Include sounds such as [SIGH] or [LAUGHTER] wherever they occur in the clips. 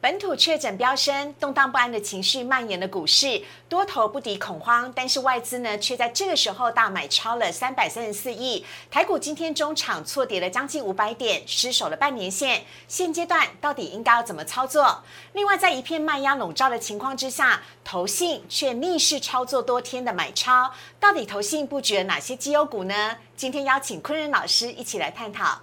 本土确诊飙升，动荡不安的情绪蔓延了股市，多头不敌恐慌，但是外资呢却在这个时候大买超了三百三十四亿。台股今天中场错跌了将近五百点，失守了半年线。现阶段到底应该要怎么操作？另外，在一片卖压笼罩的情况之下，投信却逆势操作多天的买超，到底投信布局了哪些绩优股呢？今天邀请昆仁老师一起来探讨。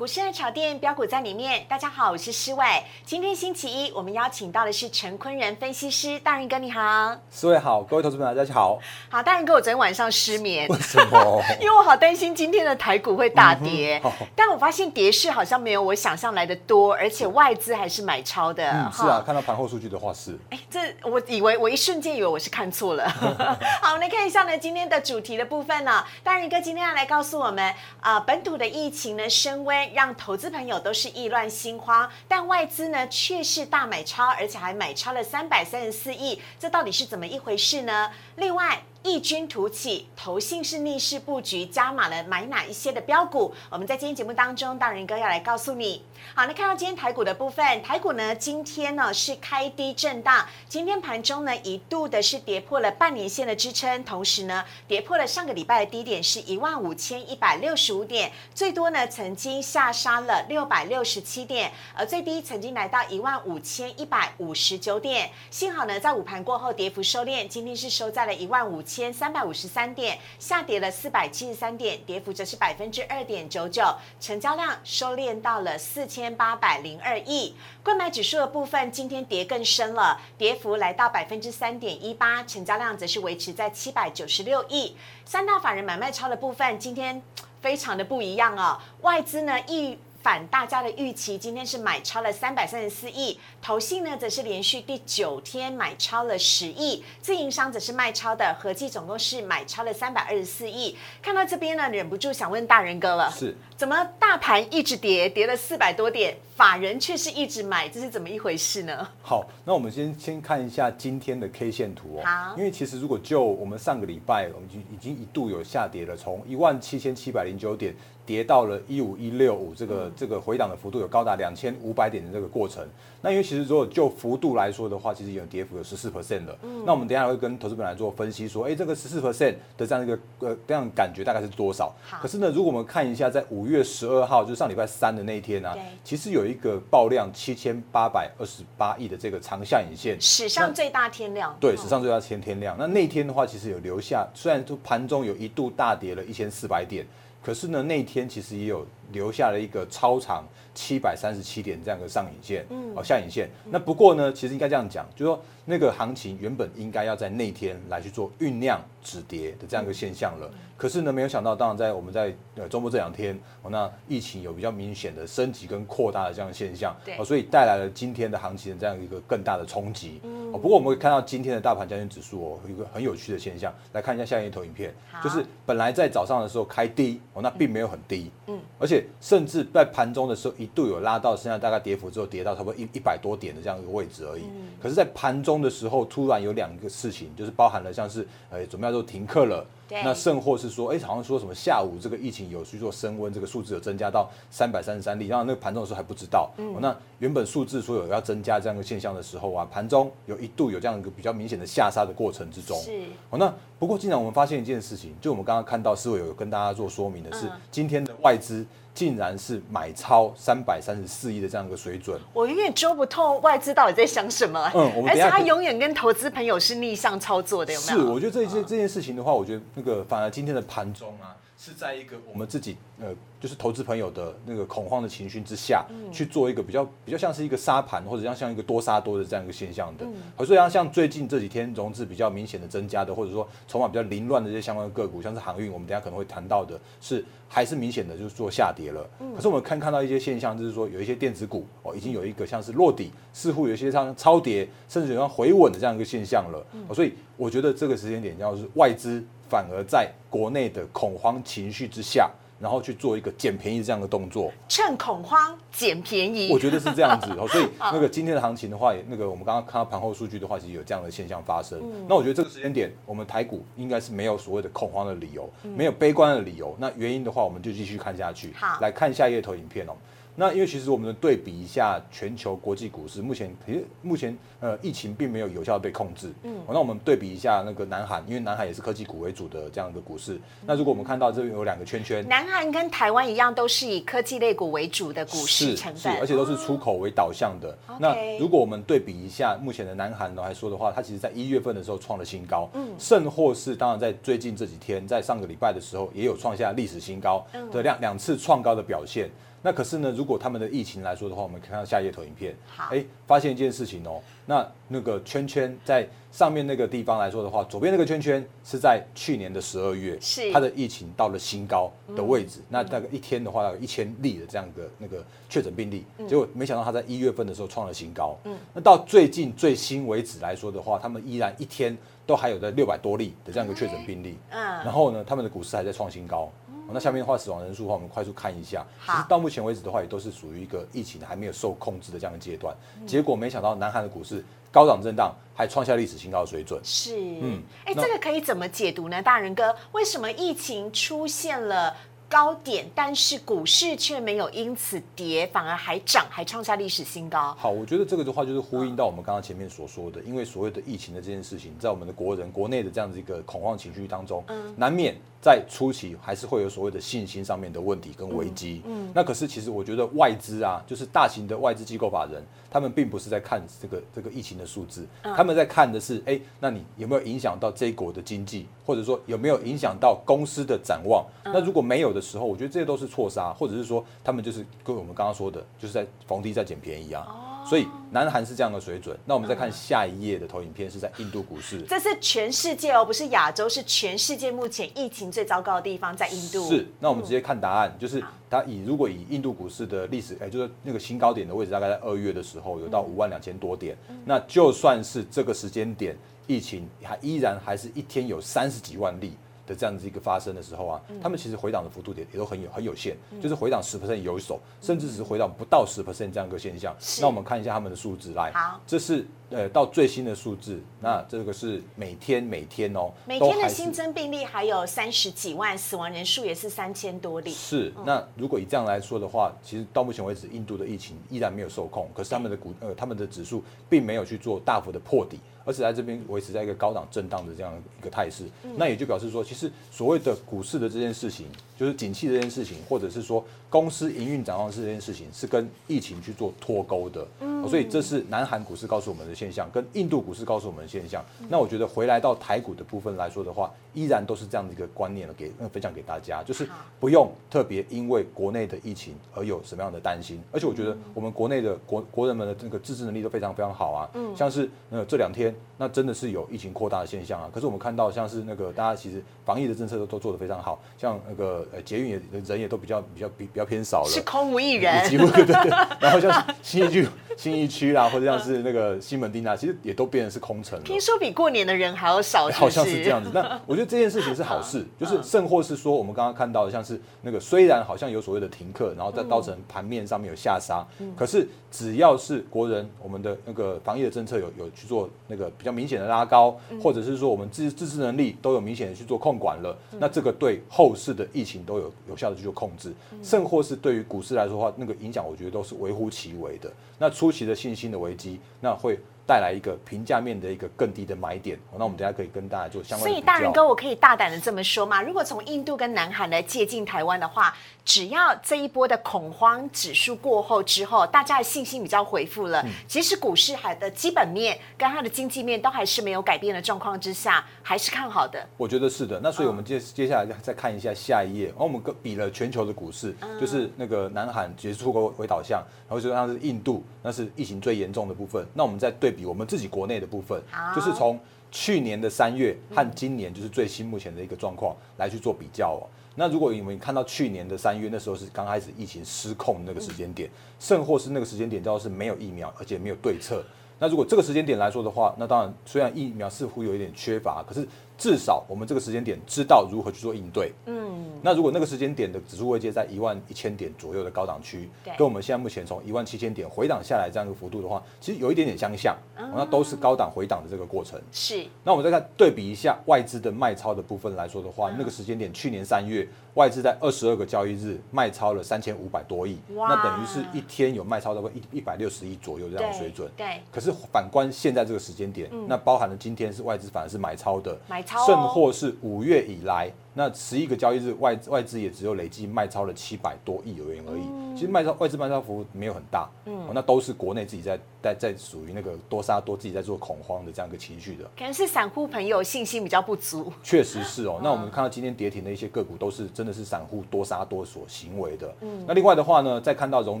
股市的炒店标股在里面。大家好，我是施伟。今天星期一，我们邀请到的是陈坤仁分析师，大人哥你好。施伟好，各位投资朋友大家好。好，大人哥，我昨天晚上失眠，为什么？因为我好担心今天的台股会大跌。但我发现跌势好像没有我想象来的多，而且外资还是买超的。是啊，看到盘后数据的话是。哎，这我以为我一瞬间以为我是看错了。[LAUGHS] 好，我们来看一下呢，今天的主题的部分呢，大人哥今天要来告诉我们啊，本土的疫情呢升温。让投资朋友都是意乱心慌，但外资呢却是大买超，而且还买超了三百三十四亿，这到底是怎么一回事呢？另外。异军突起，投信是逆势布局，加码了买哪一些的标股？我们在今天节目当中，大仁哥要来告诉你。好，那看到今天台股的部分，台股呢今天呢是开低震荡，今天盘中呢一度的是跌破了半年线的支撑，同时呢跌破了上个礼拜的低点是一万五千一百六十五点，最多呢曾经下杀了六百六十七点，而最低曾经来到一万五千一百五十九点。幸好呢在午盘过后跌幅收敛，今天是收在了一万五。千三百五十三点，下跌了四百七十三点，跌幅则是百分之二点九九，成交量收敛到了四千八百零二亿。购买指数的部分，今天跌更深了，跌幅来到百分之三点一八，成交量则是维持在七百九十六亿。三大法人买卖超的部分，今天非常的不一样哦，外资呢一。反大家的预期，今天是买超了三百三十四亿，投信呢则是连续第九天买超了十亿，自营商则是卖超的，合计总共是买超了三百二十四亿。看到这边呢，忍不住想问大人哥了，是怎么大盘一直跌，跌了四百多点，法人却是一直买，这是怎么一回事呢？好，那我们先先看一下今天的 K 线图哦。好，因为其实如果就我们上个礼拜，我们已经已经一度有下跌了，从一万七千七百零九点。跌到了一五一六五，这个这个回档的幅度有高达两千五百点的这个过程。那因为其实如果就幅度来说的话，其实有跌幅有十四 percent 的。那我们等下会跟投资本来做分析，说，哎，这个十四 percent 的这样一个呃这样感觉大概是多少？可是呢，如果我们看一下在五月十二号，就是上礼拜三的那一天呢，其实有一个爆量七千八百二十八亿的这个长下影线，史上最大天量。对，史上最大天天量。那那天的话，其实有留下，虽然就盘中有一度大跌了一千四百点。可是呢，那一天其实也有留下了一个超长七百三十七点这样的上影线，嗯哦下影线。那不过呢，其实应该这样讲，就是说那个行情原本应该要在那天来去做酝酿止跌的这样一个现象了。可是呢，没有想到，当然在我们在呃周末这两天，哦那疫情有比较明显的升级跟扩大的这样的现象，哦所以带来了今天的行情的这样一个更大的冲击。哦不过我们会看到今天的大盘加权指数哦，有一个很有趣的现象，来看一下下一投影片，就是本来在早上的时候开低。哦，那并没有很低，嗯，而且甚至在盘中的时候一度有拉到，现在大概跌幅之后跌到差不多一一百多点的这样一个位置而已。可是，在盘中的时候，突然有两个事情，就是包含了像是，呃，准备要做停课了。那甚或是说，哎，好像说什么下午这个疫情有去做升温，这个数字有增加到三百三十三例，然后那个盘中的时候还不知道。嗯，那原本数字说有要增加这样一个现象的时候啊，盘中有一度有这样一个比较明显的下杀的过程之中。是。哦，那不过，经常我们发现一件事情，就我们刚刚看到，思维有跟大家做说明的是，今天的外资。竟然是买超三百三十四亿的这样一个水准，我永远揪不透外资到底在想什么。嗯，我们而且他永远跟投资朋友是逆向操作的，有没有？是，我觉得这件这件事情的话，我觉得那个反而今天的盘中啊。是在一个我们自己呃，就是投资朋友的那个恐慌的情绪之下，去做一个比较比较像是一个沙盘，或者像像一个多杀多的这样一个现象的。所以像像最近这几天融资比较明显的增加的，或者说筹码比较凌乱的这些相关的个股，像是航运，我们等下可能会谈到的，是还是明显的就是做下跌了。可是我们看看到一些现象，就是说有一些电子股哦，已经有一个像是落底，似乎有一些像超跌，甚至有像回稳的这样一个现象了。所以我觉得这个时间点，要是外资。反而在国内的恐慌情绪之下，然后去做一个捡便宜这样的动作。趁恐慌捡便宜，我觉得是这样子 [LAUGHS] 哦。所以那个今天的行情的话，那个我们刚刚看到盘后数据的话，其实有这样的现象发生。那我觉得这个时间点，我们台股应该是没有所谓的恐慌的理由，没有悲观的理由。那原因的话，我们就继续看下去。好，来看下一页投影片哦。那因为其实我们对比一下全球国际股市，目前其实目前呃疫情并没有有效的被控制。嗯，那我们对比一下那个南韩，因为南韩也是科技股为主的这样的股市。那如果我们看到这边有两个圈圈，南韩跟台湾一样，都是以科技类股为主的股市成分，而且都是出口为导向的。那如果我们对比一下目前的南韩来说的话，它其实在一月份的时候创了新高，嗯，甚或是当然在最近这几天，在上个礼拜的时候也有创下历史新高的两两次创高的表现。那可是呢，如果他们的疫情来说的话，我们看到下一页投影片，好，哎，发现一件事情哦，那那个圈圈在上面那个地方来说的话，左边那个圈圈是在去年的十二月，是。它的疫情到了新高的位置，那大概一天的话有一千例的这样的那个确诊病例，结果没想到它在一月份的时候创了新高，嗯，那到最近最新为止来说的话，他们依然一天都还有在六百多例的这样一个确诊病例，嗯，然后呢，他们的股市还在创新高。那下面的话，死亡人数的话，我们快速看一下。其实到目前为止的话，也都是属于一个疫情还没有受控制的这样的阶段。结果没想到，南韩的股市高涨震荡，还创下历史新高水准。是，嗯，哎，这个可以怎么解读呢？大人哥，为什么疫情出现了？高点，但是股市却没有因此跌，反而还涨，还创下历史新高。好，我觉得这个的话就是呼应到我们刚刚前面所说的，因为所谓的疫情的这件事情，在我们的国人国内的这样子一个恐慌情绪当中，嗯，难免在初期还是会有所谓的信心上面的问题跟危机。嗯，那可是其实我觉得外资啊，就是大型的外资机构法人，他们并不是在看这个这个疫情的数字，他们在看的是，哎，那你有没有影响到这一国的经济，或者说有没有影响到公司的展望？那如果没有的。时候，我觉得这些都是错杀，或者是说他们就是跟我们刚刚说的，就是在逢低在捡便宜啊。所以南韩是这样的水准。那我们再看下一页的投影片，是在印度股市。这是全世界哦，不是亚洲，是全世界目前疫情最糟糕的地方在印度。是。那我们直接看答案，就是它以如果以印度股市的历史，哎，就是那个新高点的位置，大概在二月的时候有到五万两千多点。那就算是这个时间点，疫情还依然还是一天有三十几万例。的这样子一个发生的时候啊，他们其实回档的幅度也也都很有很有限，就是回档十 percent 有手，甚至只是回档不到十 percent 这样一个现象。那我们看一下他们的数字来，好，这是呃到最新的数字，那这个是每天每天哦，每天的新增病例还有三十几万，死亡人数也是三千多例。是，那如果以这样来说的话，其实到目前为止，印度的疫情依然没有受控，可是他们的股呃他们的指数并没有去做大幅的破底。而且在这边维持在一个高档震荡的这样一个态势，那也就表示说，其实所谓的股市的这件事情，就是景气这件事情，或者是说公司营运展望是这件事情，是跟疫情去做脱钩的。嗯，所以这是南韩股市告诉我们的现象，跟印度股市告诉我们的现象。那我觉得回来到台股的部分来说的话，依然都是这样的一个观念了，给分享给大家，就是不用特别因为国内的疫情而有什么样的担心。而且我觉得我们国内的国国人们的这个自制能力都非常非常好啊。嗯，像是呃这两天。那真的是有疫情扩大的现象啊！可是我们看到，像是那个大家其实防疫的政策都都做得非常好，像那个呃捷运也人也都比较比较比比较偏少了，是空无一人，几乎对。[LAUGHS] 然后像新一区、新一区啦，或者像是那个西门町啊，其实也都变成是空城。听说比过年的人还要少，好像是这样子。那我觉得这件事情是好事，就是甚或是说我们刚刚看到的，像是那个虽然好像有所谓的停课，然后在造成盘面上面有下杀，可是只要是国人，我们的那个防疫的政策有有去做那个比较明显的拉高。或者是说我们自自制能力都有明显的去做控管了，那这个对后市的疫情都有有效的去做控制，甚或是对于股市来说的话，那个影响我觉得都是微乎其微的。那初期的信心的危机，那会。带来一个平价面的一个更低的买点，那我们等下可以跟大家做相关。所以大人哥，我可以大胆的这么说嘛？如果从印度跟南韩来接近台湾的话，只要这一波的恐慌指数过后之后，大家的信心比较回复了，其实股市还的基本面跟它的经济面都还是没有改变的状况之下，还是看好的。我觉得是的。那所以我们接接下来再看一下下一页，然后我们比了全球的股市，就是那个南韩其实出口为导向，然后就像是印度，那是疫情最严重的部分。那我们再对比我们自己国内的部分，就是从去年的三月和今年就是最新目前的一个状况来去做比较哦。那如果你们看到去年的三月，那时候是刚开始疫情失控那个时间点，甚或是那个时间点叫是没有疫苗，而且没有对策。那如果这个时间点来说的话，那当然虽然疫苗似乎有一点缺乏，可是至少我们这个时间点知道如何去做应对。嗯，那如果那个时间点的指数位阶在一万一千点左右的高档区，跟我们现在目前从一万七千点回档下来这样一个幅度的话，其实有一点点相像。那都是高档回档的这个过程。是。那我们再看对比一下外资的卖超的部分来说的话，那个时间点去年三月外资在二十二个交易日卖超了三千五百多亿，那等于是一天有卖超到一一百六十亿左右这样的水准。对。可是反观现在这个时间点，那包含了今天是外资反而是买超的，买甚或是五月以来。那十一个交易日外外资也只有累计卖超了七百多亿元而已，其实卖超外资卖超幅度没有很大，嗯，那都是国内自己在在在属于那个多杀多自己在做恐慌的这样一个情绪的，可能是散户朋友信心比较不足，确实是哦。那我们看到今天跌停的一些个股都是真的是散户多杀多所行为的，嗯，那另外的话呢，再看到融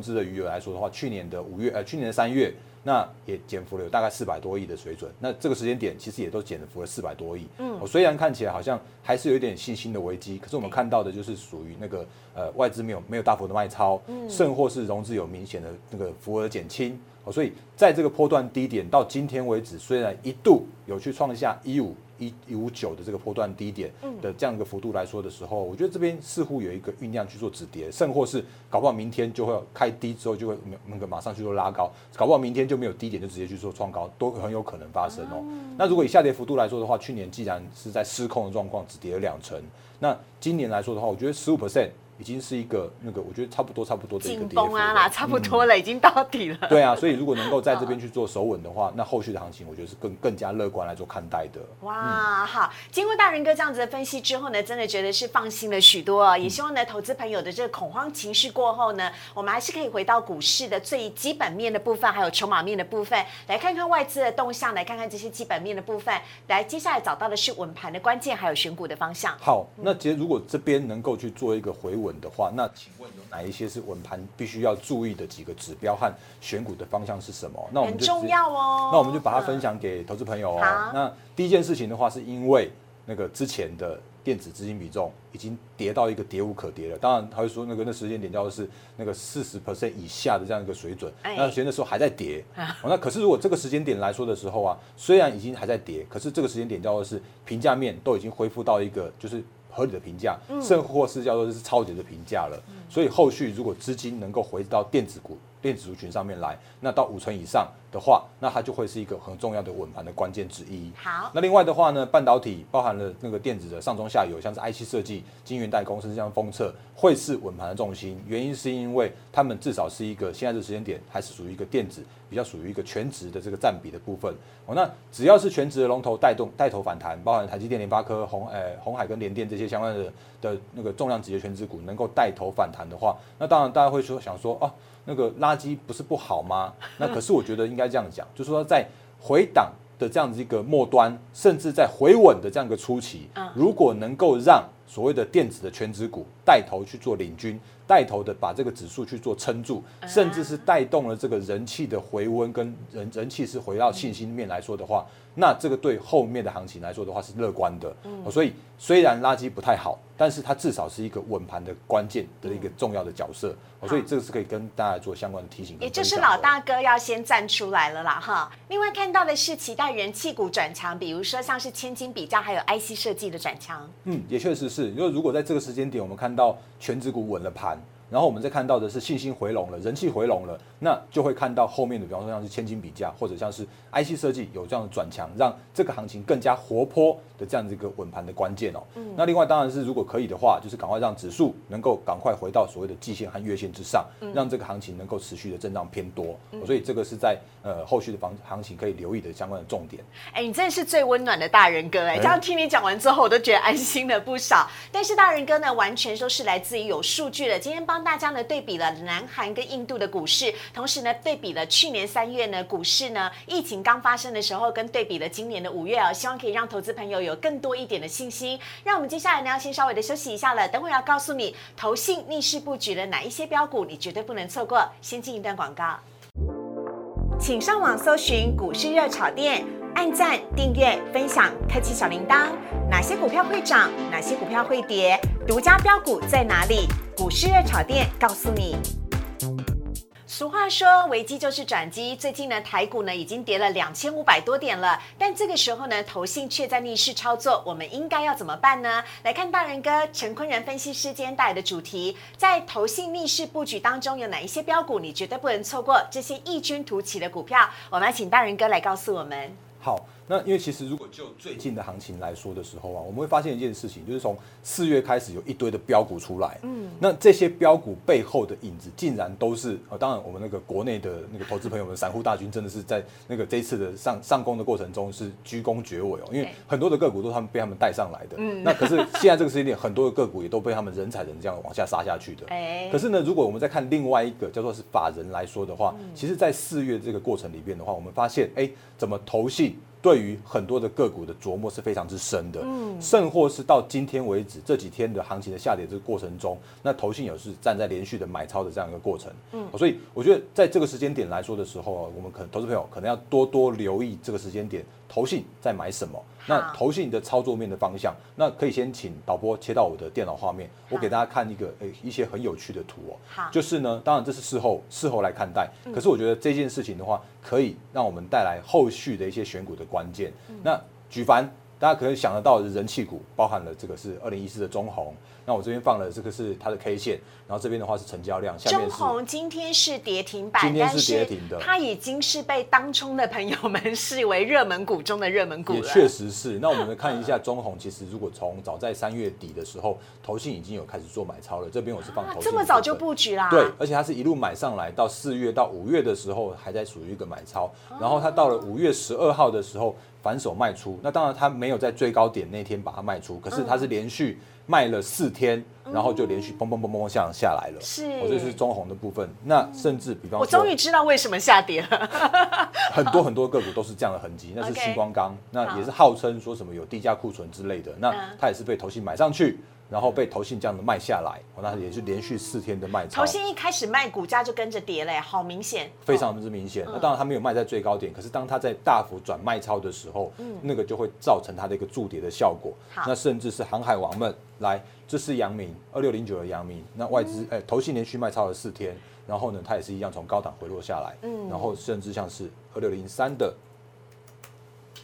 资的余额来说的话，去年的五月呃去年的三月。那也减幅了有大概四百多亿的水准，那这个时间点其实也都减幅了四百多亿。嗯，虽然看起来好像还是有一点信心的危机，可是我们看到的就是属于那个呃外资没有没有大幅的卖超，甚或是融资有明显的那个幅额减轻。哦，所以在这个波段低点到今天为止，虽然一度有去创下一五。一一五九的这个波段低点的这样一个幅度来说的时候，我觉得这边似乎有一个酝酿去做止跌，甚或是搞不好明天就会开低之后就会那个马上去做拉高，搞不好明天就没有低点就直接去做创高，都很有可能发生哦。那如果以下跌幅度来说的话，去年既然是在失控的状况，只跌了两成，那今年来说的话，我觉得十五 percent。已经是一个那个，我觉得差不多差不多的一个顶峰啊啦，差不多了，已经到底了。对啊，所以如果能够在这边去做守稳的话，那后续的行情我觉得是更更加乐观来做看待的。哇，好，经过大人哥这样子的分析之后呢，真的觉得是放心了许多啊。也希望呢，投资朋友的这个恐慌情绪过后呢，我们还是可以回到股市的最基本面的部分，还有筹码面的部分，来看看外资的动向，来看看这些基本面的部分，来接下来找到的是稳盘的关键，还有选股的方向。好，那其实如果这边能够去做一个回。稳的话，那请问有哪一些是稳盘必须要注意的几个指标和选股的方向是什么？那我们很重要哦。那我们就把它分享给投资朋友哦。那第一件事情的话，是因为那个之前的电子资金比重已经跌到一个跌无可跌了。当然，他会说那个那时间点叫做是那个四十 percent 以下的这样一个水准。那所以那时候还在跌。那可是如果这个时间点来说的时候啊，虽然已经还在跌，可是这个时间点叫做是评价面都已经恢复到一个就是。合理的评价，甚或是叫做是超级的评价了。所以后续如果资金能够回到电子股、电子族群上面来，那到五成以上的话，那它就会是一个很重要的稳盘的关键之一。好，那另外的话呢，半导体包含了那个电子的上中下游，像是 IC 设计、晶圆代工，甚至像封测，会是稳盘的重心。原因是因为他们至少是一个现在的时间点，还是属于一个电子比较属于一个全值的这个占比的部分。哦，那只要是全值的龙头带动带头反弹，包含台积电、联发科、红诶红海跟联电这些相关的的那个重量级的全值股，能够带头反弹的话，那当然大家会说想说哦，那个垃圾不是不好吗？[LAUGHS] 那可是我觉得应该这样讲，就是说在回档的这样子一个末端，甚至在回稳的这样一个初期，如果能够让所谓的电子的全职股带头去做领军。带头的把这个指数去做撑住，甚至是带动了这个人气的回温，跟人人气是回到信心面来说的话，那这个对后面的行情来说的话是乐观的。所以虽然垃圾不太好，但是它至少是一个稳盘的关键的一个重要的角色。所以这个是可以跟大家做相关的提醒。也就是老大哥要先站出来了啦，哈。另外看到的是期待人气股转强，比如说像是千金比较，还有 IC 设计的转强。嗯，也确实是，因为如果在这个时间点，我们看到全指股稳了盘。然后我们再看到的是信心回笼了，人气回笼了，那就会看到后面的，比方说像是千金比价，或者像是 IC 设计有这样的转强，让这个行情更加活泼的这样子一个稳盘的关键哦。嗯。那另外当然是如果可以的话，就是赶快让指数能够赶快回到所谓的季线和月线之上，让这个行情能够持续的震荡偏多。所以这个是在呃后续的房行情可以留意的相关的重点。哎，你真的是最温暖的大人哥哎！这样听你讲完之后，我都觉得安心了不少。但是大人哥呢，完全都是来自于有数据的。今天帮。大家呢对比了南韩跟印度的股市，同时呢对比了去年三月呢股市呢疫情刚发生的时候，跟对比了今年的五月啊，希望可以让投资朋友有更多一点的信心。让我们接下来呢要先稍微的休息一下了，等会要告诉你投信逆势布局的哪一些标股，你绝对不能错过。先进一段广告，请上网搜寻股市热炒店，按赞、订阅、分享，开启小铃铛。哪些股票会涨？哪些股票会跌？独家标股在哪里？股市热炒店告诉你。俗话说，危机就是转机。最近呢，台股呢已经跌了两千五百多点了，但这个时候呢，投信却在逆势操作，我们应该要怎么办呢？来看大人哥陈坤仁分析师今天带来的主题，在投信逆势布局当中，有哪一些标股你绝对不能错过？这些异军突起的股票，我们要请大人哥来告诉我们。好。那因为其实如果就最近的行情来说的时候啊，我们会发现一件事情，就是从四月开始有一堆的标股出来，嗯，那这些标股背后的影子竟然都是呃，当然我们那个国内的那个投资朋友们，散户大军真的是在那个这一次的上上攻的过程中是居功厥伟哦，因为很多的个股都是他们被他们带上来的，嗯，那可是现在这个时间点，很多的个股也都被他们人踩人这样往下杀下去的，[LAUGHS] 哎，可是呢，如果我们再看另外一个叫做是法人来说的话，其实，在四月这个过程里边的话，我们发现，哎，怎么投信？对于很多的个股的琢磨是非常之深的，嗯，甚或是到今天为止这几天的行情的下跌这个过程中，那投信也是站在连续的买超的这样一个过程，嗯，所以我觉得在这个时间点来说的时候啊，我们可能投资朋友可能要多多留意这个时间点。投信在买什么？那投信的操作面的方向，那可以先请导播切到我的电脑画面，我给大家看一个诶一些很有趣的图哦。好，就是呢，当然这是事后事后来看待，可是我觉得这件事情的话，可以让我们带来后续的一些选股的关键。那举凡大家可能想得到的人气股，包含了这个是二零一四的中红。那我这边放了这个是它的 K 线，然后这边的话是成交量。下面中红今天是跌停板，今天是跌停的，它已经是被当冲的朋友们视为热门股中的热门股了。也确实是。那我们来看一下中红，其实如果从早在三月底的时候，投信已经有开始做买超了。这边我是放投信，这么早就布局啦。对，而且它是一路买上来，到四月到五月的时候还在属于一个买超，然后它到了五月十二号的时候反手卖出。那当然它没有在最高点那天把它卖出，可是它是连续。卖了四天，然后就连续嘣嘣嘣嘣嘣下下来了。是，我这是中红的部分。那甚至比方，我终于知道为什么下跌了。很多很多个股都是这样的痕迹，那是星光钢，那也是号称说什么有低价库存之类的，那它也是被投信买上去。然后被投信这样的卖下来，那也是连续四天的卖超。投信一开始卖，股价就跟着跌嘞，好明显，非常之明显。那当然他没有卖在最高点，可是当他在大幅转卖超的时候，那个就会造成它的一个筑跌的效果。那甚至是航海王们来，这是阳明二六零九的阳明，那外资哎投信连续卖超了四天，然后呢，它也是一样从高档回落下来。嗯，然后甚至像是二六零三的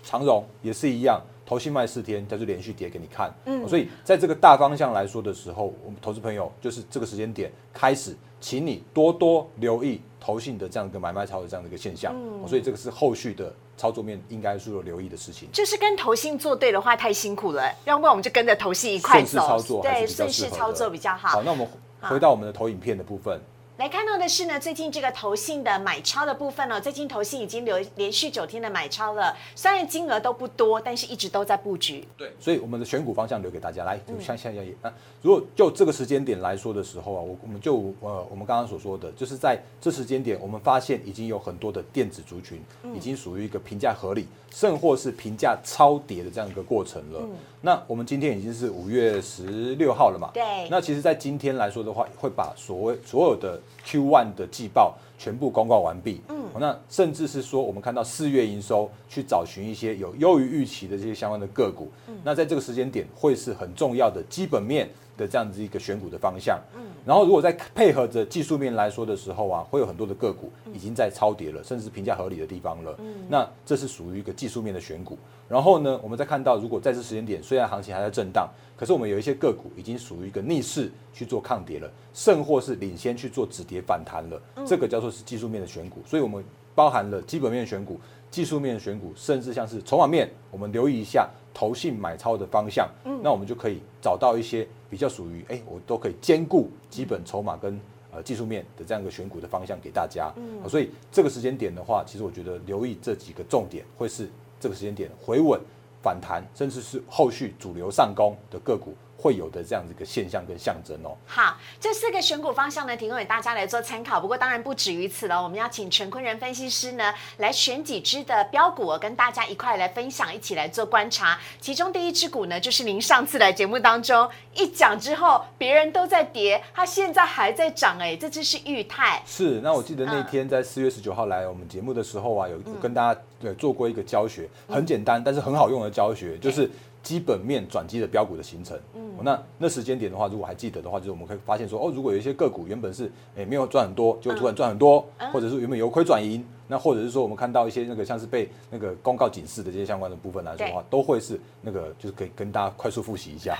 长荣也是一样。投信卖四天，它就连续跌给你看。嗯，所以在这个大方向来说的时候，我们投资朋友就是这个时间点开始，请你多多留意投信的这样一个买卖超的这样的一个现象。嗯，所以这个是后续的操作面应该是有留意的事情。就是跟投信做对的话太辛苦了，要不然我们就跟着投信一块走。操作对，顺势操作比较好。好，那我们回到我们的投影片的部分。来看到的是呢，最近这个投信的买超的部分呢，最近投信已经留连续九天的买超了，虽然金额都不多，但是一直都在布局。对，所以我们的选股方向留给大家来，就像下下一啊，如果就这个时间点来说的时候啊，我我们就呃，我们刚刚所说的，就是在这时间点，我们发现已经有很多的电子族群已经属于一个评价合理，甚或是评价超跌的这样一个过程了。那我们今天已经是五月十六号了嘛？对。那其实，在今天来说的话，会把所谓所有的 Q1 的季报全部公告完毕。嗯。那甚至是说，我们看到四月营收，去找寻一些有优于预期的这些相关的个股。嗯。那在这个时间点，会是很重要的基本面的这样子一个选股的方向。嗯。然后，如果再配合着技术面来说的时候啊，会有很多的个股已经在超跌了，甚至是评价合理的地方了。嗯。那这是属于一个技术面的选股。然后呢，我们再看到，如果在这时间点，虽然行情还在震荡，可是我们有一些个股已经属于一个逆势去做抗跌了，甚或是领先去做止跌反弹了，这个叫做是技术面的选股。所以，我们包含了基本面选股、技术面选股，甚至像是筹码面，我们留意一下投信买超的方向，那我们就可以找到一些比较属于哎，我都可以兼顾基本筹码跟呃技术面的这样一个选股的方向给大家。所以这个时间点的话，其实我觉得留意这几个重点会是。这个时间点回稳、反弹，甚至是后续主流上攻的个股。会有的这样子一个现象跟象征哦。好，这四个选股方向呢，提供给大家来做参考。不过当然不止于此了，我们要请陈坤仁分析师呢来选几只的标股，跟大家一块来分享，一起来做观察。其中第一只股呢，就是您上次来节目当中一讲之后，别人都在跌，它现在还在涨，哎，这只是裕泰。是，那我记得那天在四月十九号来我们节目的时候啊，有跟大家对做过一个教学，很简单但是很好用的教学，就是基本面转机的标股的形成。嗯，那那时间点的话，如果还记得的话，就是我们可以发现说，哦，如果有一些个股原本是诶没有赚很多，就突然赚很多，或者是原本由亏转盈。那或者是说，我们看到一些那个像是被那个公告警示的这些相关的部分来说的话，都会是那个就是可以跟大家 [LAUGHS] 快速复习一下。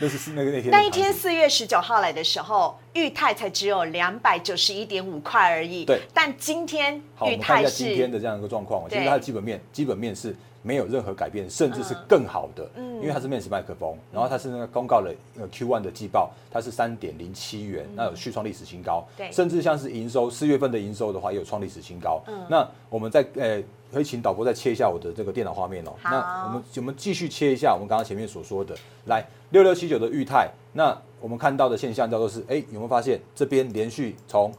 那是那个那天那一天四月十九号来的时候，裕泰才只有两百九十一点五块而已。对，但今天裕泰是今天的这样一个状况，其实它的基本面基本面是。没有任何改变，甚至是更好的，因为它是面式麦克风，然后它是那个公告了呃 Q1 的季报，它是三点零七元，那有续创历史新高，甚至像是营收四月份的营收的话，也有创历史新高。嗯。那我们在呃，可以请导播再切一下我的这个电脑画面哦。那我们我们继续切一下我们刚刚前面所说的，来六六七九的裕泰，那我们看到的现象叫做是，哎，有没有发现这边连续从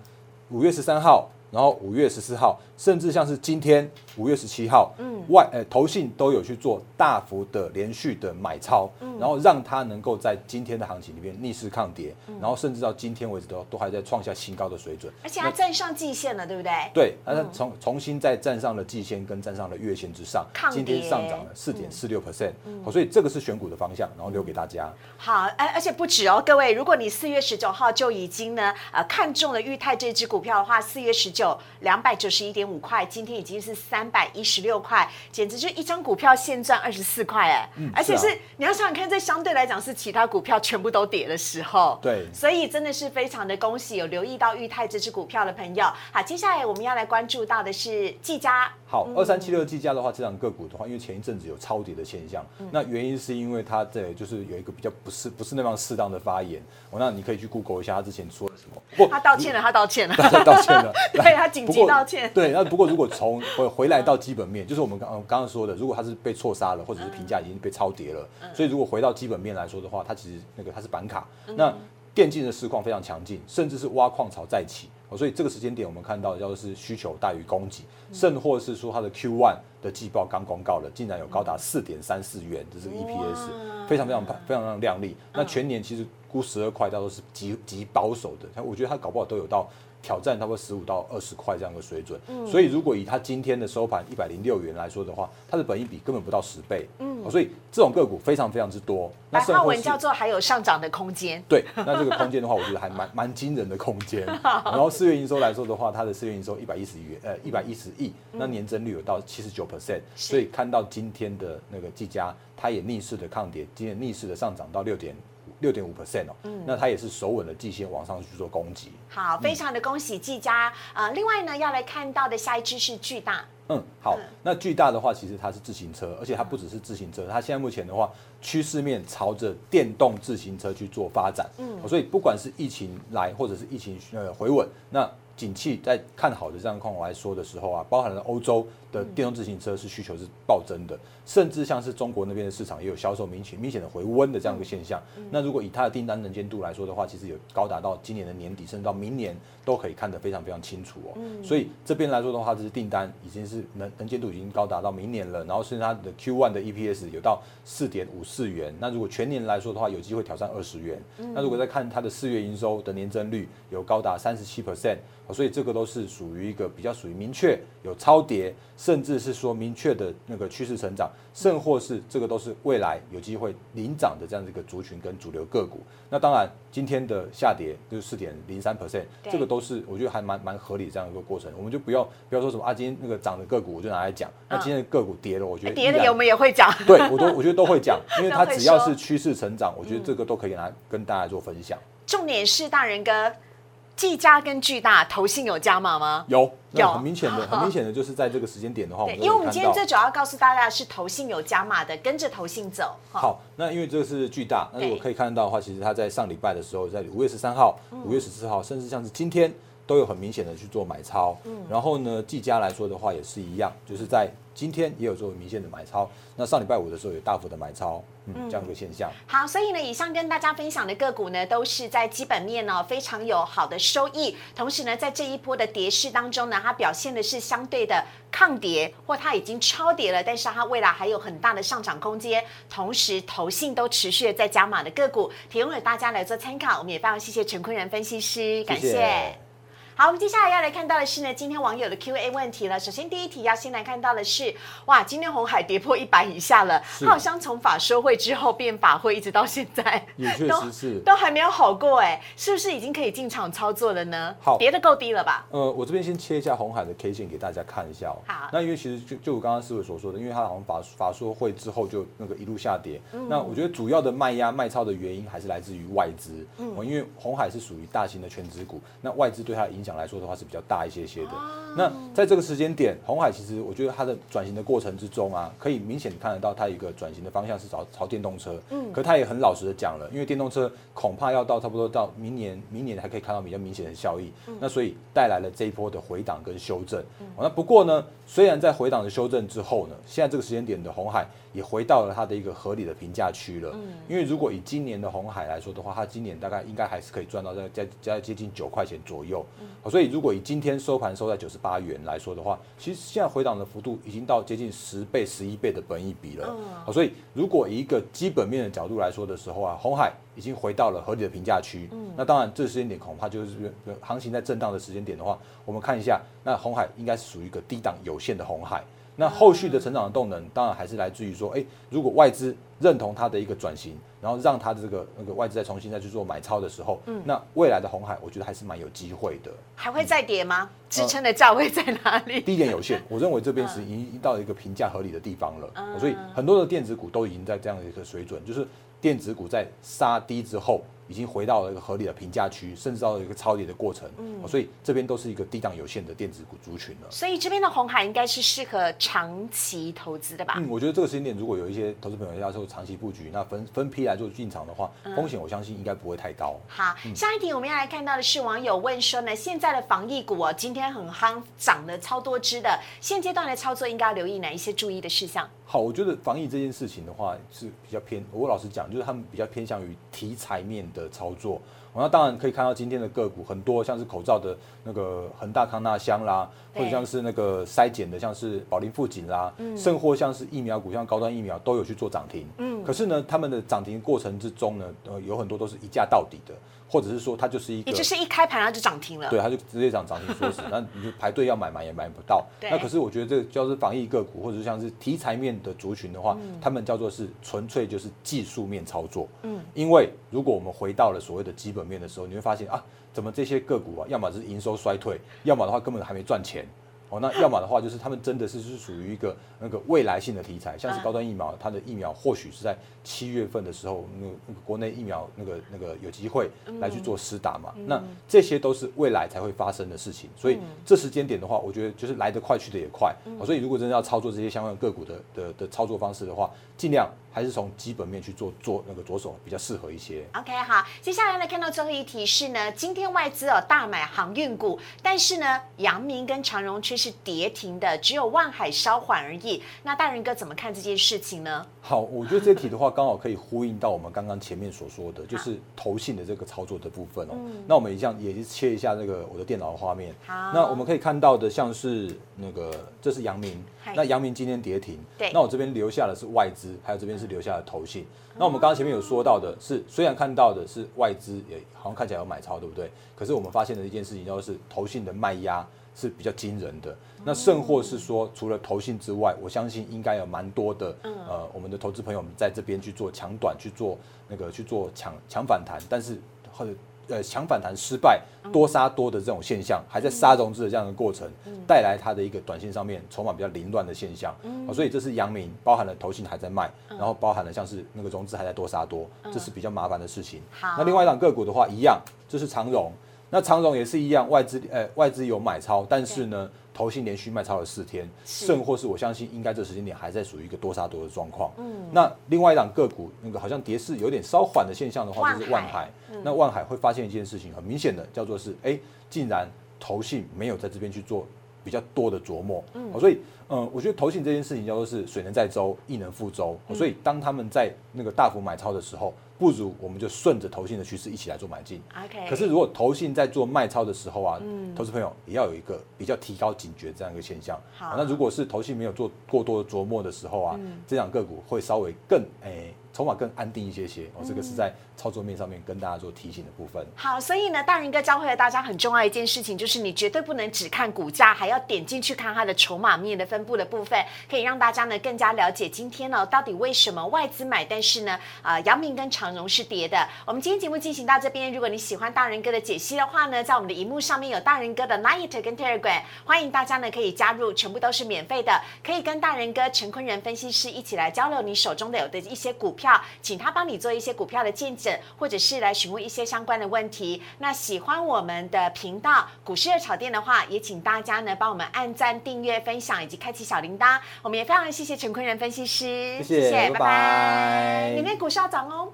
五月十三号，然后五月十四号。甚至像是今天五月十七号，嗯，外呃投信都有去做大幅的连续的买超，嗯，然后让它能够在今天的行情里面逆势抗跌，然后甚至到今天为止都都还在创下新高的水准，而且它站上季线了，对不对？对，它重重新再站上了季线跟站上了月线之上，今天上涨了四点四六 percent，好，所以这个是选股的方向，然后留给大家。好，而而且不止哦，各位，如果你四月十九号就已经呢呃看中了裕泰这支股票的话，四月十九两百九十一点。五块，今天已经是三百一十六块，简直就一张股票现赚二十四块哎！而且是你要想想看，这相对来讲是其他股票全部都跌的时候，对，所以真的是非常的恭喜有留意到裕泰这支股票的朋友。好，接下来我们要来关注到的是技嘉。好，二三七六技嘉的话，这档个股的话，因为前一阵子有超跌的现象，那原因是因为它在就是有一个比较不是不是那么适当的发言。哦，那你可以去 Google 一下他之前说了什么。不，他道歉了，他道歉了，[LAUGHS] 道歉了，[LAUGHS] 对他紧急道歉。对。那不过如果从回回来到基本面，就是我们刚刚刚说的，如果它是被错杀了，或者是评价已经被超跌了，所以如果回到基本面来说的话，它其实那个它是板卡，那电竞的市况非常强劲，甚至是挖矿潮再起，所以这个时间点我们看到叫做是需求大于供给，甚或是说它的 Q one 的季报刚公告了，竟然有高达四点三四元的这个 EPS，非常非常非常非常亮丽。那全年其实估十二块，到都是极极保守的，我觉得它搞不好都有到。挑战差不多十五到二十块这样的水准，所以如果以它今天的收盘一百零六元来说的话，它的本益比根本不到十倍，嗯，所以这种个股非常非常之多。白话文叫做还有上涨的空间。对，那这个空间的话，我觉得还蛮蛮惊人的空间。[LAUGHS] 然后四月营收来说的话，它的四月营收一百一十亿元，呃，一百一十亿，那年增率有到七十九 percent，所以看到今天的那个技嘉，它也逆势的抗跌，今天逆势的上涨到六点。六点五 percent 哦，嗯，那它也是守稳的季线往上去做攻击。好，非常的恭喜季家啊！另外呢，要来看到的下一支是巨大。嗯，好，那巨大的话，其实它是自行车，而且它不只是自行车，它现在目前的话，趋势面朝着电动自行车去做发展。嗯，所以不管是疫情来，或者是疫情呃回稳，那景气在看好的这样况来说的时候啊，包含了欧洲。的电动自行车是需求是暴增的，甚至像是中国那边的市场也有销售明显明显的回温的这样一个现象。那如果以它的订单能见度来说的话，其实有高达到今年的年底，甚至到明年都可以看得非常非常清楚哦。所以这边来说的话，这是订单已经是能能见度已经高达到明年了，然后甚至它的 Q1 的 EPS 有到四点五四元。那如果全年来说的话，有机会挑战二十元。那如果再看它的四月营收的年增率有高达三十七 percent，所以这个都是属于一个比较属于明确有超跌。甚至是说明确的那个趋势成长，甚或是这个都是未来有机会领涨的这样的一个族群跟主流个股。那当然，今天的下跌就是四点零三 percent，这个都是我觉得还蛮蛮合理这样一个过程。我们就不要不要说什么啊，今天那个涨的个股我就拿来讲，那今天的个股跌了，我觉得跌了我们也会讲。对，我都我觉得都会讲，因为 [LAUGHS] 它只要是趋势成长，我觉得这个都可以拿跟大家做分享。重点是大人哥。技嘉跟巨大投信有加码吗？有，有很明显的，[LAUGHS] 很明显的就是在这个时间点的话，因为我们今天最主要告诉大家是投信有加码的，跟着投信走。好，那因为这个是巨大，那如果可以看得到的话，其实它在上礼拜的时候，在五月十三号、五月十四号，甚至像是今天都有很明显的去做买超。嗯，然后呢，技嘉来说的话也是一样，就是在。今天也有做明显的买超，那上礼拜五的时候有大幅的买超，嗯，这样一个现象。好，所以呢，以上跟大家分享的个股呢，都是在基本面呢非常有好的收益，同时呢，在这一波的跌势当中呢，它表现的是相对的抗跌，或它已经超跌了，但是它未来还有很大的上涨空间，同时投信都持续的在加码的个股，提供给大家来做参考。我们也非常谢谢陈坤仁分析师，感谢。好，我们接下来要来看到的是呢，今天网友的 Q&A 问题了。首先第一题要先来看到的是，哇，今天红海跌破一百以下了，它好像从法说会之后变法会，一直到现在，也确实是。都还没有好过哎，是不是已经可以进场操作了呢？好，跌的够低了吧？呃，我这边先切一下红海的 K 线给大家看一下哦。好，那因为其实就就我刚刚思维所说的，因为它好像法法说会之后就那个一路下跌，那我觉得主要的卖压卖超的原因还是来自于外资，嗯，因为红海是属于大型的全职股，那外资对它的影响来说的话是比较。大一些些的，那在这个时间点，红海其实我觉得它的转型的过程之中啊，可以明显看得到它一个转型的方向是朝朝电动车，嗯，可它也很老实的讲了，因为电动车恐怕要到差不多到明年，明年还可以看到比较明显的效益，那所以带来了这一波的回档跟修正，那不过呢，虽然在回档的修正之后呢，现在这个时间点的红海。也回到了它的一个合理的评价区了。嗯，因为如果以今年的红海来说的话，它今年大概应该还是可以赚到在在在接近九块钱左右。嗯，所以如果以今天收盘收在九十八元来说的话，其实现在回档的幅度已经到接近十倍、十一倍的本益比了。嗯，所以如果以一个基本面的角度来说的时候啊，红海已经回到了合理的评价区。嗯，那当然这个时间点恐怕就是行情在震荡的时间点的话，我们看一下，那红海应该是属于一个低档有限的红海。那后续的成长的动能，当然还是来自于说，哎，如果外资认同它的一个转型，然后让它的这个那个外资再重新再去做买超的时候，嗯，那未来的红海，我觉得还是蛮有机会的。还会再跌吗？支撑的价位在哪里？[LAUGHS] 低点有限，我认为这边是已经到一个评价合理的地方了，所以很多的电子股都已经在这样的一个水准，就是电子股在杀低之后。已经回到了一个合理的评价区，甚至到了一个超跌的过程，嗯，所以这边都是一个低档有限的电子股族群了。所以这边的红海应该是适合长期投资的吧？嗯，我觉得这个时间点如果有一些投资朋友要做长期布局，那分分批来做进场的话，风险我相信应该不会太高。好，下一题我们要来看到的是网友问说呢，现在的防疫股哦，今天很夯，涨了超多只的，现阶段的操作应该要留意哪一些注意的事项？好，我觉得防疫这件事情的话是比较偏，我老实讲，就是他们比较偏向于题材面的操作。那当然可以看到今天的个股很多，像是口罩的那个恒大康纳香啦，或者像是那个筛检的，像是宝林富锦啦，甚或像是疫苗股，像高端疫苗都有去做涨停。嗯，可是呢，他们的涨停过程之中呢，呃，有很多都是一价到底的。或者是说它就是一个，也就是一开盘它就涨停了，对，它就直接涨涨停锁死，[LAUGHS] 那你就排队要买买也买不到。那可是我觉得这个叫是防疫个股，或者是像是题材面的族群的话，他们叫做是纯粹就是技术面操作。嗯，因为如果我们回到了所谓的基本面的时候，你会发现啊，怎么这些个股啊，要么是营收衰退，要么的话根本还没赚钱。哦，那要么的话就是他们真的是是属于一个那个未来性的题材，像是高端疫苗，它的疫苗或许是在七月份的时候，那个那个国内疫苗那个那个有机会来去做施打嘛，那这些都是未来才会发生的事情，所以这时间点的话，我觉得就是来得快去得也快，所以如果真的要操作这些相关个股的的的操作方式的话，尽量。还是从基本面去做做那个着手比较适合一些。OK，好，接下来呢看到最后一题是呢，今天外资哦大买航运股，但是呢，阳明跟长荣却是跌停的，只有万海稍缓而已。那大人哥怎么看这件事情呢？好，我觉得这题的话刚好可以呼应到我们刚刚前面所说的，[LAUGHS] 就是投信的这个操作的部分哦。那我们一样也是切一下那个我的电脑的画面。好，那我们可以看到的像是那个这是阳明，那阳明今天跌停。对，那我这边留下的是外资，还有这边是。留下了投信，那我们刚刚前面有说到的是，虽然看到的是外资也好像看起来有买超，对不对？可是我们发现的一件事情就是投信的卖压是比较惊人的。那甚或是说，除了投信之外，我相信应该有蛮多的呃，我们的投资朋友们在这边去做抢短，去做那个去做抢抢反弹，但是或者。呃，强反弹失败，多杀多的这种现象，还在杀融资的这样的过程，带来它的一个短线上面筹码比较凌乱的现象，啊，所以这是阳明包含了投信还在卖，然后包含了像是那个融资还在多杀多，这是比较麻烦的事情。好，那另外一档个股的话，一样，这是长荣，那长荣也是一样，外资呃外资有买超，但是呢。投信连续卖超了四天，甚或是我相信应该这时间点还在属于一个多杀多的状况。嗯，那另外一档个股那个好像跌势有点稍缓的现象的话，就是万海。那万海会发现一件事情，很明显的叫做是，哎，竟然投信没有在这边去做比较多的琢磨。嗯，所以，嗯，我觉得投信这件事情叫做是水能载舟，亦能覆舟。所以当他们在那个大幅买超的时候，不如我们就顺着投信的趋势一起来做买进。OK，可是如果投信在做卖超的时候啊，投资朋友也要有一个比较提高警觉这样一个现象。好啊那如果是投信没有做过多的琢磨的时候啊，这两个股会稍微更诶筹码更安定一些些。哦，这个是在操作面上面跟大家做提醒的部分。好，所以呢，大仁哥教会了大家很重要一件事情，就是你绝对不能只看股价，还要点进去看它的筹码面的分布的部分，可以让大家呢更加了解今天呢到底为什么外资买，但是呢，[LAUGHS] 啊，阳明跟长荣是跌的。我们今天节目进行到这边，如果你喜欢大仁哥的解析的话呢，在我们的荧幕上面有大仁哥的 Line 跟 Telegram，欢迎大家呢可以加入，全部都是免费的，可以跟大仁哥陈坤仁分析师一起来交流你手中的有的一些股票，请他帮你做一些股票的见证，或者是来询问一些相关的问题。那喜欢我们的频道股市热炒店的话，也请大家呢帮我们按赞、订阅、分享以及开启小铃铛。我们也非常谢谢陈坤仁分析师，谢谢拜拜里面股市要涨哦。